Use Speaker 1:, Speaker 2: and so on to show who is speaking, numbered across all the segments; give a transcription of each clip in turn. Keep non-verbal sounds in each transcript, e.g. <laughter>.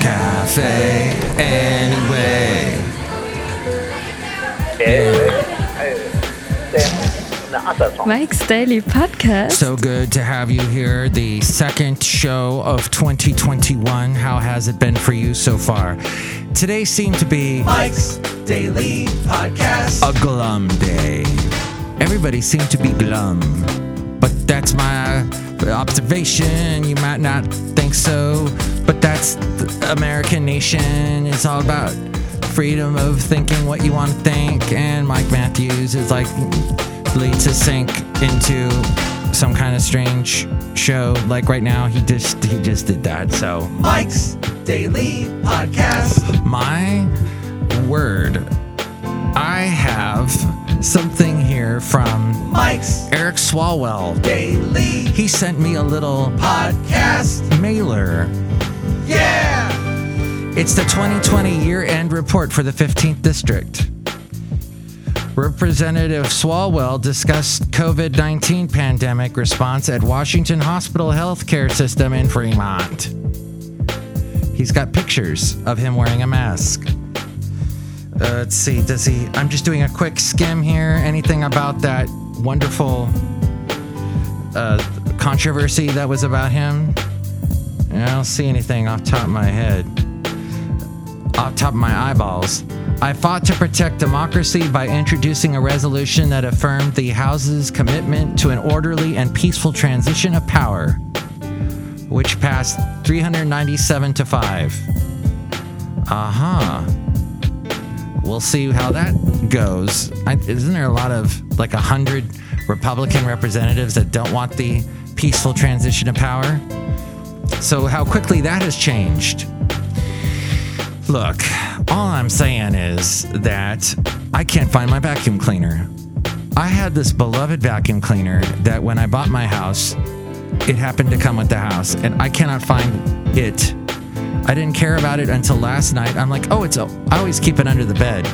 Speaker 1: cafe anyway.
Speaker 2: Mike's Daily Podcast.
Speaker 1: So good to have you here. The second show of 2021. How has it been for you so far? Today seemed to be
Speaker 3: Mike's Daily Podcast.
Speaker 1: a glum day. Everybody seemed to be glum. But that's my observation. You might not think so, but that's the American nation. It's all about freedom of thinking what you want to think. And Mike Matthews is like leads to sink into some kind of strange show. Like right now, he just he just did that. So
Speaker 3: Mike's Daily Podcast.
Speaker 1: my word, I have something here from
Speaker 3: Mike's
Speaker 1: Eric Swalwell.
Speaker 3: Daily
Speaker 1: He sent me a little
Speaker 3: Podcast.
Speaker 1: mailer.
Speaker 3: Yeah.
Speaker 1: It's the 2020 year end report for the 15th District. Representative Swalwell discussed COVID 19 pandemic response at Washington Hospital Healthcare System in Fremont. He's got pictures of him wearing a mask. Uh, let's see, does he? I'm just doing a quick skim here. Anything about that wonderful uh, controversy that was about him? I don't see anything off top of my head off top of my eyeballs. I fought to protect democracy by introducing a resolution that affirmed the House's commitment to an orderly and peaceful transition of power, which passed 397 to 5. Uh huh. We'll see how that goes. I, isn't there a lot of like a hundred Republican representatives that don't want the peaceful transition of power? So, how quickly that has changed. Look, all I'm saying is that I can't find my vacuum cleaner. I had this beloved vacuum cleaner that when I bought my house, it happened to come with the house, and I cannot find it. I didn't care about it until last night. I'm like, oh, it's, a, I always keep it under the bed.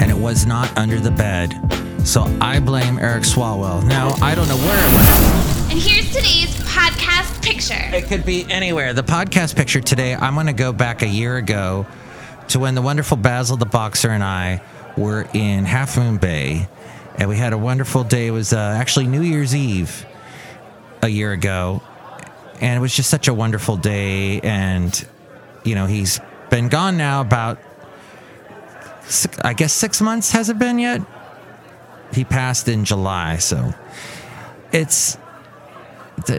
Speaker 1: And it was not under the bed. So I blame Eric Swalwell. Now, I don't know where it went.
Speaker 4: And here's today's podcast picture.
Speaker 1: It could be anywhere. The podcast picture today, I'm going to go back a year ago to when the wonderful Basil the Boxer and I were in Half Moon Bay. And we had a wonderful day. It was uh, actually New Year's Eve a year ago. And it was just such a wonderful day. And, you know, he's been gone now about, I guess, six months. Has it been yet? He passed in July. So it's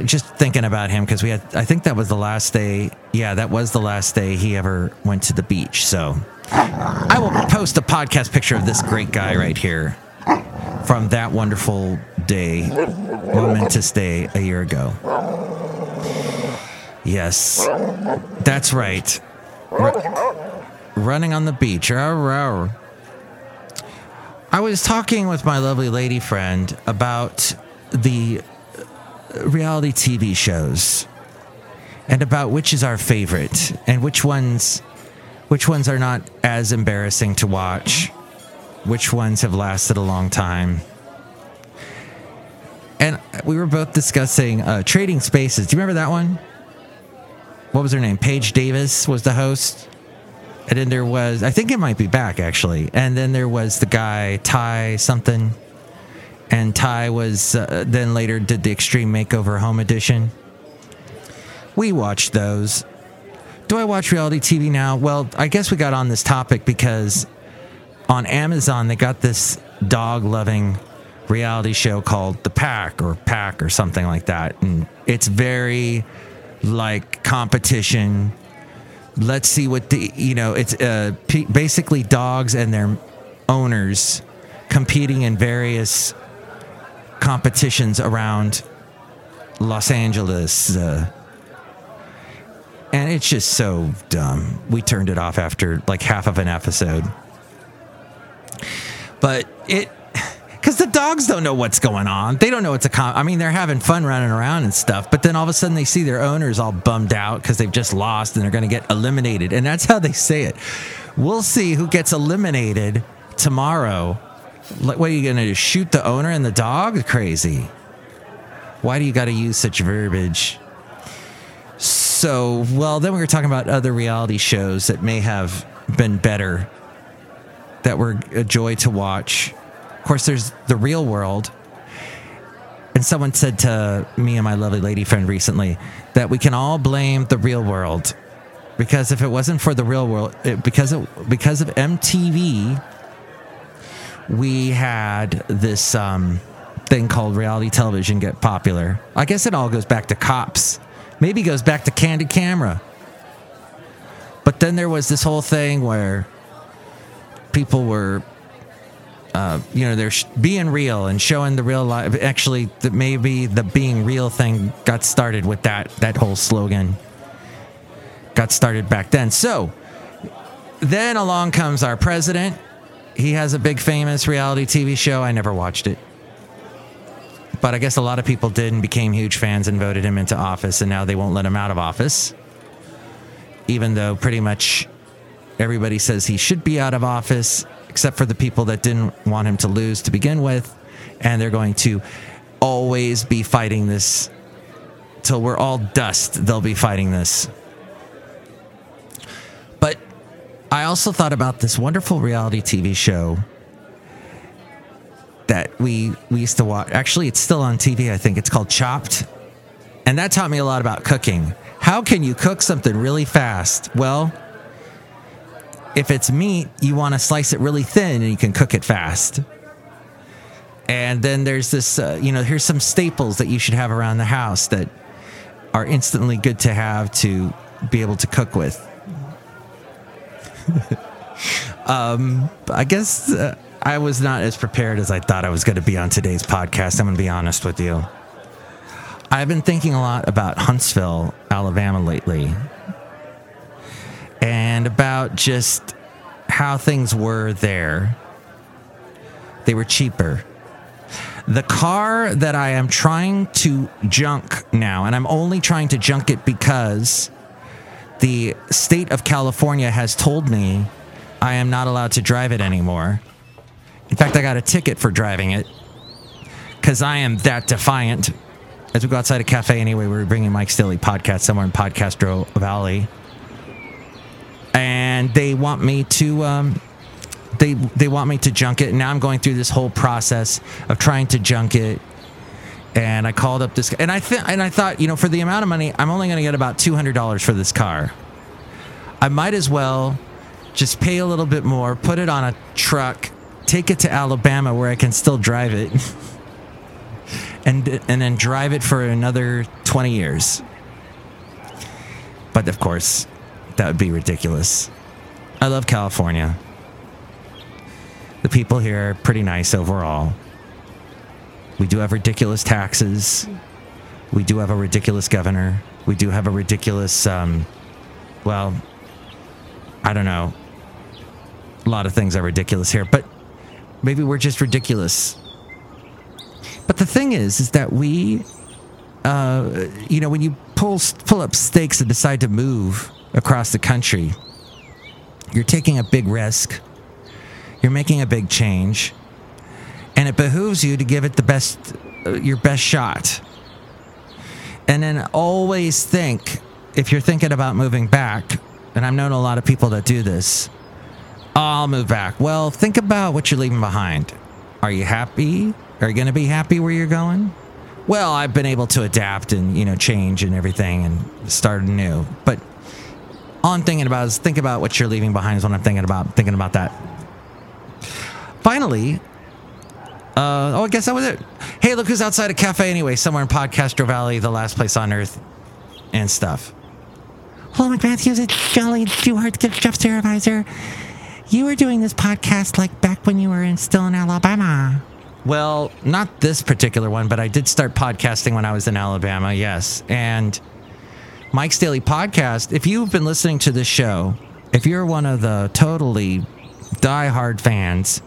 Speaker 1: just thinking about him because we had i think that was the last day yeah that was the last day he ever went to the beach so i will post a podcast picture of this great guy right here from that wonderful day momentous day a year ago yes. That's right. Ru- running on the beach. I was talking with my lovely lady friend about the reality TV shows and about which is our favorite and which ones which ones are not as embarrassing to watch which ones have lasted a long time. And we were both discussing uh, trading spaces. Do you remember that one what was her name paige davis was the host and then there was i think it might be back actually and then there was the guy ty something and Ty was uh, then later did the Extreme Makeover Home Edition. We watched those. Do I watch reality TV now? Well, I guess we got on this topic because on Amazon they got this dog loving reality show called The Pack or Pack or something like that. And it's very like competition. Let's see what the, you know, it's uh, p- basically dogs and their owners competing in various competitions around Los Angeles. Uh, and it's just so dumb. We turned it off after like half of an episode. But it, because the dogs don't know what's going on. They don't know it's a com. I mean, they're having fun running around and stuff, but then all of a sudden they see their owners all bummed out because they've just lost and they're going to get eliminated. And that's how they say it. We'll see who gets eliminated tomorrow. Like, what are you going to? Shoot the owner and the dog? Crazy. Why do you got to use such verbiage? so, well, then we were talking about other reality shows that may have been better, that were a joy to watch. Of course, there's the real world. And someone said to me and my lovely lady friend recently that we can all blame the real world because if it wasn't for the real world, it, because of, because of MTV, we had this um, thing called reality television get popular. I guess it all goes back to cops. Maybe goes back to candid camera. But then there was this whole thing where people were, uh, you know, they're sh- being real and showing the real life. Actually, that maybe the being real thing got started with that that whole slogan. Got started back then. So then along comes our president. He has a big famous reality TV show. I never watched it. But I guess a lot of people did and became huge fans and voted him into office, and now they won't let him out of office. Even though pretty much everybody says he should be out of office, except for the people that didn't want him to lose to begin with. And they're going to always be fighting this till we're all dust. They'll be fighting this. But I also thought about this wonderful reality TV show that we we used to watch. Actually, it's still on TV. I think it's called Chopped, and that taught me a lot about cooking. How can you cook something really fast? Well, if it's meat, you want to slice it really thin, and you can cook it fast. And then there's this, uh, you know, here's some staples that you should have around the house that are instantly good to have to be able to cook with. <laughs> um, I guess. Uh, I was not as prepared as I thought I was going to be on today's podcast. I'm going to be honest with you. I've been thinking a lot about Huntsville, Alabama lately, and about just how things were there. They were cheaper. The car that I am trying to junk now, and I'm only trying to junk it because the state of California has told me I am not allowed to drive it anymore. In fact, I got a ticket for driving it because I am that defiant. As we go outside a cafe anyway, we are bringing Mike Daily podcast somewhere in Podcastro Valley. And they want me to um, they they want me to junk it. And now I'm going through this whole process of trying to junk it. And I called up this and I th- and I thought, you know, for the amount of money, I'm only going to get about $200 for this car. I might as well just pay a little bit more, put it on a truck take it to Alabama where I can still drive it, <laughs> and and then drive it for another twenty years. But of course, that would be ridiculous. I love California. The people here are pretty nice overall. We do have ridiculous taxes. We do have a ridiculous governor. We do have a ridiculous, um, well, I don't know. A lot of things are ridiculous here, but Maybe we're just ridiculous. But the thing is, is that we, uh, you know, when you pull pull up stakes and decide to move across the country, you're taking a big risk. You're making a big change, and it behooves you to give it the best, uh, your best shot. And then always think, if you're thinking about moving back, and I've known a lot of people that do this I'll move back. Well, think about what you're leaving behind. Are you happy? Are you going to be happy where you're going? Well, I've been able to adapt and, you know, change and everything and start anew. But all I'm thinking about is think about what you're leaving behind is what I'm thinking about, thinking about that. Finally, uh, oh, I guess that was it. Hey, look who's outside a cafe anyway, somewhere in Podcastro Valley, the last place on earth and stuff.
Speaker 5: Hello, Mike Matthews. It's Chely Shoehart, Jeff Supervisor. You were doing this podcast like back when you were in, still in Alabama.
Speaker 1: Well, not this particular one, but I did start podcasting when I was in Alabama, yes. And Mike's Daily Podcast, if you've been listening to this show, if you're one of the totally die-hard fans,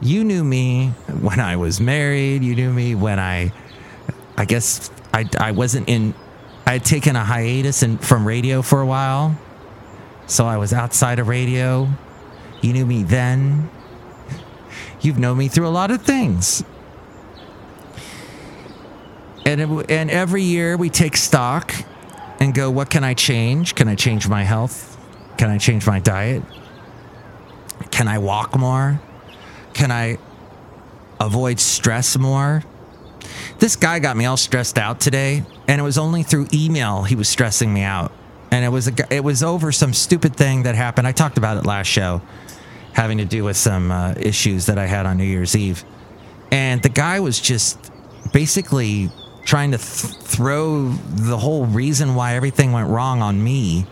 Speaker 1: you knew me when I was married. You knew me when I, I guess I, I wasn't in, I had taken a hiatus in, from radio for a while. So I was outside of radio. You knew me then. You've known me through a lot of things. And, it, and every year we take stock and go, what can I change? Can I change my health? Can I change my diet? Can I walk more? Can I avoid stress more? This guy got me all stressed out today, and it was only through email he was stressing me out. And it was a, it was over some stupid thing that happened. I talked about it last show, having to do with some uh, issues that I had on New Year's Eve. And the guy was just basically trying to th- throw the whole reason why everything went wrong on me.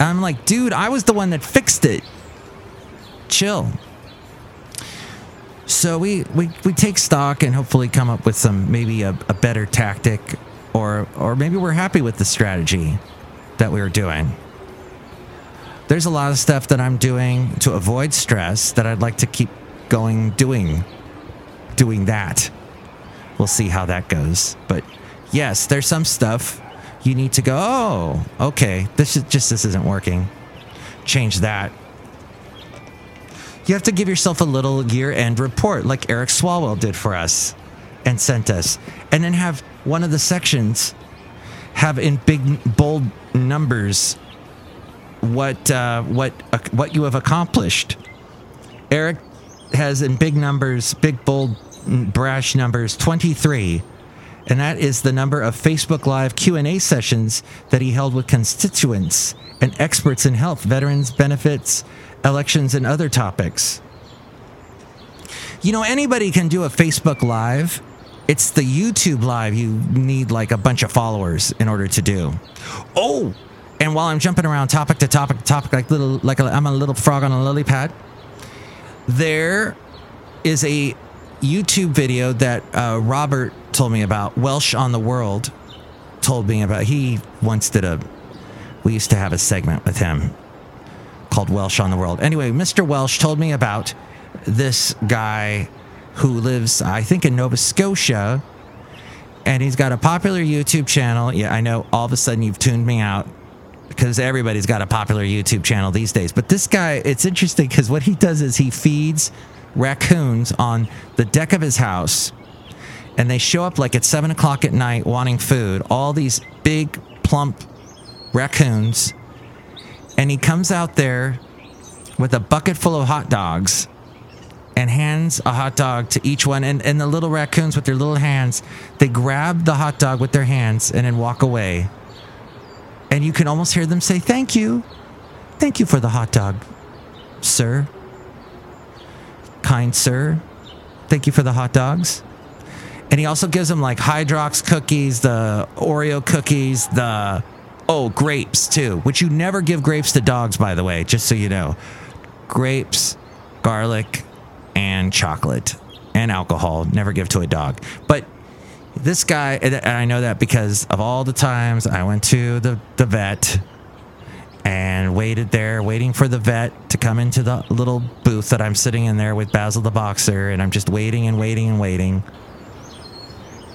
Speaker 1: And I'm like, dude, I was the one that fixed it. Chill. So we, we, we take stock and hopefully come up with some maybe a, a better tactic or or maybe we're happy with the strategy that we were doing. There's a lot of stuff that I'm doing to avoid stress that I'd like to keep going doing doing that. We'll see how that goes. But yes, there's some stuff you need to go, "Oh, okay, this is just this isn't working." Change that you have to give yourself a little year end report like Eric Swalwell did for us and sent us. And then have one of the sections have in big bold numbers what uh, what uh, what you have accomplished. Eric has in big numbers, big bold brash numbers 23 and that is the number of Facebook Live Q&A sessions that he held with constituents and experts in health, veterans benefits, elections, and other topics. You know, anybody can do a Facebook Live. It's the YouTube Live you need like a bunch of followers in order to do. Oh, and while I'm jumping around topic to topic to topic, like little, like i am a little frog on a lily pad, there is a YouTube video that uh, Robert told me about. Welsh on the World told me about. He once did a. We used to have a segment with him called Welsh on the World. Anyway, Mr. Welsh told me about this guy who lives, I think, in Nova Scotia, and he's got a popular YouTube channel. Yeah, I know all of a sudden you've tuned me out because everybody's got a popular YouTube channel these days. But this guy, it's interesting because what he does is he feeds raccoons on the deck of his house, and they show up like at seven o'clock at night wanting food. All these big, plump raccoons and he comes out there with a bucket full of hot dogs and hands a hot dog to each one. And, and the little raccoons with their little hands, they grab the hot dog with their hands and then walk away. And you can almost hear them say, Thank you. Thank you for the hot dog, sir. Kind sir. Thank you for the hot dogs. And he also gives them like Hydrox cookies, the Oreo cookies, the Oh, grapes too, which you never give grapes to dogs, by the way, just so you know. Grapes, garlic, and chocolate and alcohol. Never give to a dog. But this guy, and I know that because of all the times I went to the, the vet and waited there, waiting for the vet to come into the little booth that I'm sitting in there with Basil the boxer, and I'm just waiting and waiting and waiting.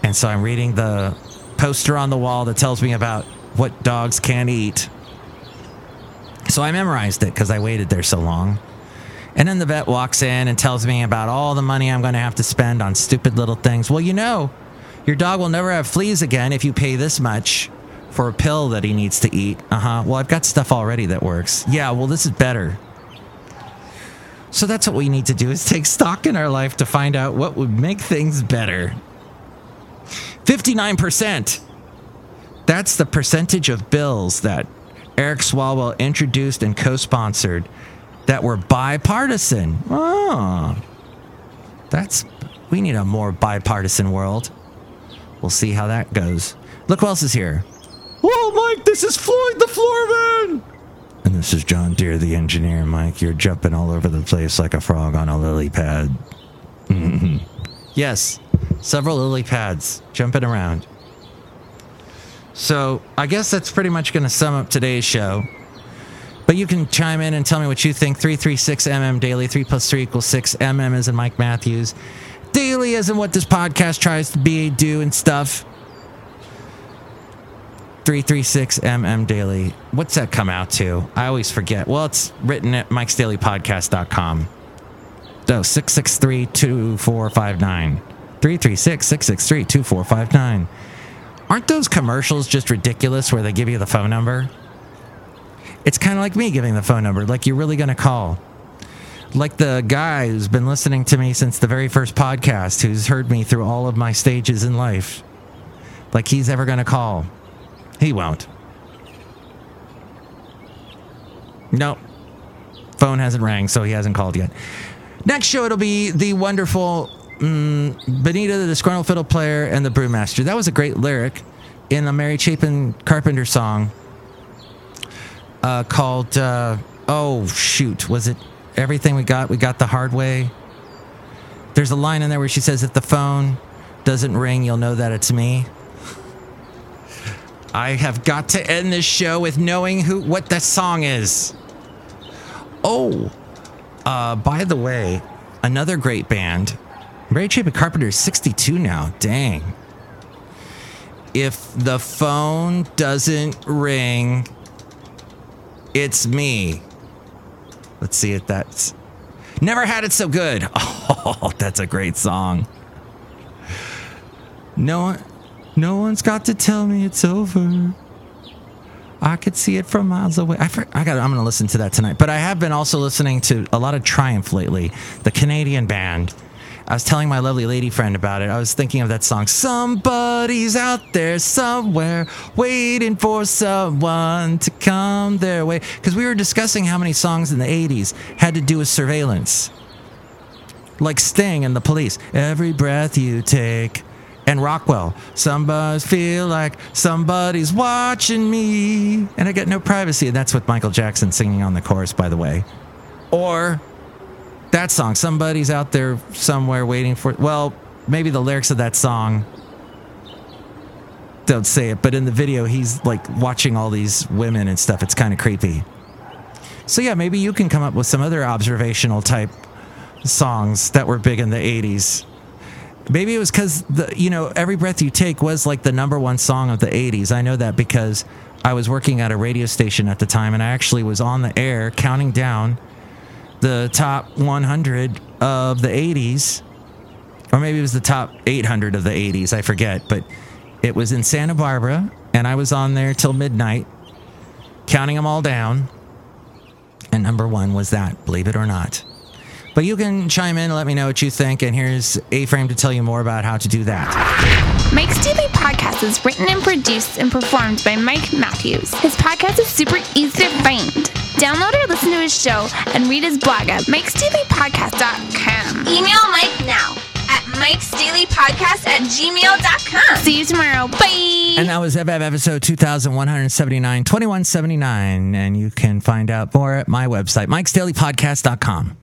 Speaker 1: And so I'm reading the poster on the wall that tells me about what dogs can't eat. So I memorized it because I waited there so long. And then the vet walks in and tells me about all the money I'm going to have to spend on stupid little things. Well, you know, your dog will never have fleas again if you pay this much for a pill that he needs to eat. Uh huh. Well, I've got stuff already that works. Yeah, well, this is better. So that's what we need to do is take stock in our life to find out what would make things better. 59%. That's the percentage of bills that Eric Swalwell introduced and co sponsored that were bipartisan. Oh, that's, we need a more bipartisan world. We'll see how that goes. Look who else is here. Whoa, Mike, this is Floyd the Floorman! And this is John Deere the engineer, Mike. You're jumping all over the place like a frog on a lily pad. yes, several lily pads jumping around. So I guess that's pretty much going to sum up today's show. But you can chime in and tell me what you think. 336mm daily. 3 plus 3 equals 6. MM is in Mike Matthews. Daily is in what this podcast tries to be, do, and stuff. 336mm daily. What's that come out to? I always forget. Well, it's written at mikesdailypodcast.com. So 663 2459. 336 663 2459. Aren't those commercials just ridiculous where they give you the phone number? It's kind of like me giving the phone number, like you're really going to call. Like the guy who's been listening to me since the very first podcast, who's heard me through all of my stages in life. Like he's ever going to call. He won't. Nope. Phone hasn't rang, so he hasn't called yet. Next show, it'll be the wonderful mm, Benita, the disgruntled fiddle player, and the brewmaster. That was a great lyric in a Mary Chapin Carpenter song uh, called, uh, oh, shoot, was it Everything We Got? We Got the Hard Way? There's a line in there where she says, If the phone doesn't ring, you'll know that it's me. I have got to end this show with knowing who what the song is. Oh, uh, by the way, another great band. Mary Chapin Carpenter is 62 now. Dang. If the phone doesn't ring, it's me. Let's see if that's. Never had it so good. <laughs> Oh, that's a great song. No no one's got to tell me it's over. I could see it from miles away. I, I got. I'm going to listen to that tonight. But I have been also listening to a lot of Triumph lately, the Canadian band. I was telling my lovely lady friend about it. I was thinking of that song. Somebody's out there somewhere waiting for someone to come their way. Because we were discussing how many songs in the 80s had to do with surveillance. Like Sting and the police. Every breath you take and Rockwell. Somebody feel like somebody's watching me, and I get no privacy. And that's with Michael Jackson singing on the chorus, by the way. Or that song, somebody's out there somewhere waiting for. Well, maybe the lyrics of that song don't say it, but in the video, he's like watching all these women and stuff. It's kind of creepy. So yeah, maybe you can come up with some other observational type songs that were big in the 80s Maybe it was because the you know every breath you take was like the number one song of the '80s. I know that because I was working at a radio station at the time, and I actually was on the air counting down the top 100 of the '80s, or maybe it was the top 800 of the '80s. I forget, but it was in Santa Barbara, and I was on there till midnight, counting them all down. And number one was that, believe it or not. But you can chime in and let me know what you think. And here's A Frame to tell you more about how to do that.
Speaker 4: Mike's Daily Podcast is written and produced and performed by Mike Matthews. His podcast is super easy to find. Download or listen to his show and read his blog at mikesdailypodcast.com. Email Mike now at mikesdailypodcast at gmail.com. See you tomorrow. Bye.
Speaker 1: And that was episode 2179, 2179. And you can find out more at my website, mikesdailypodcast.com.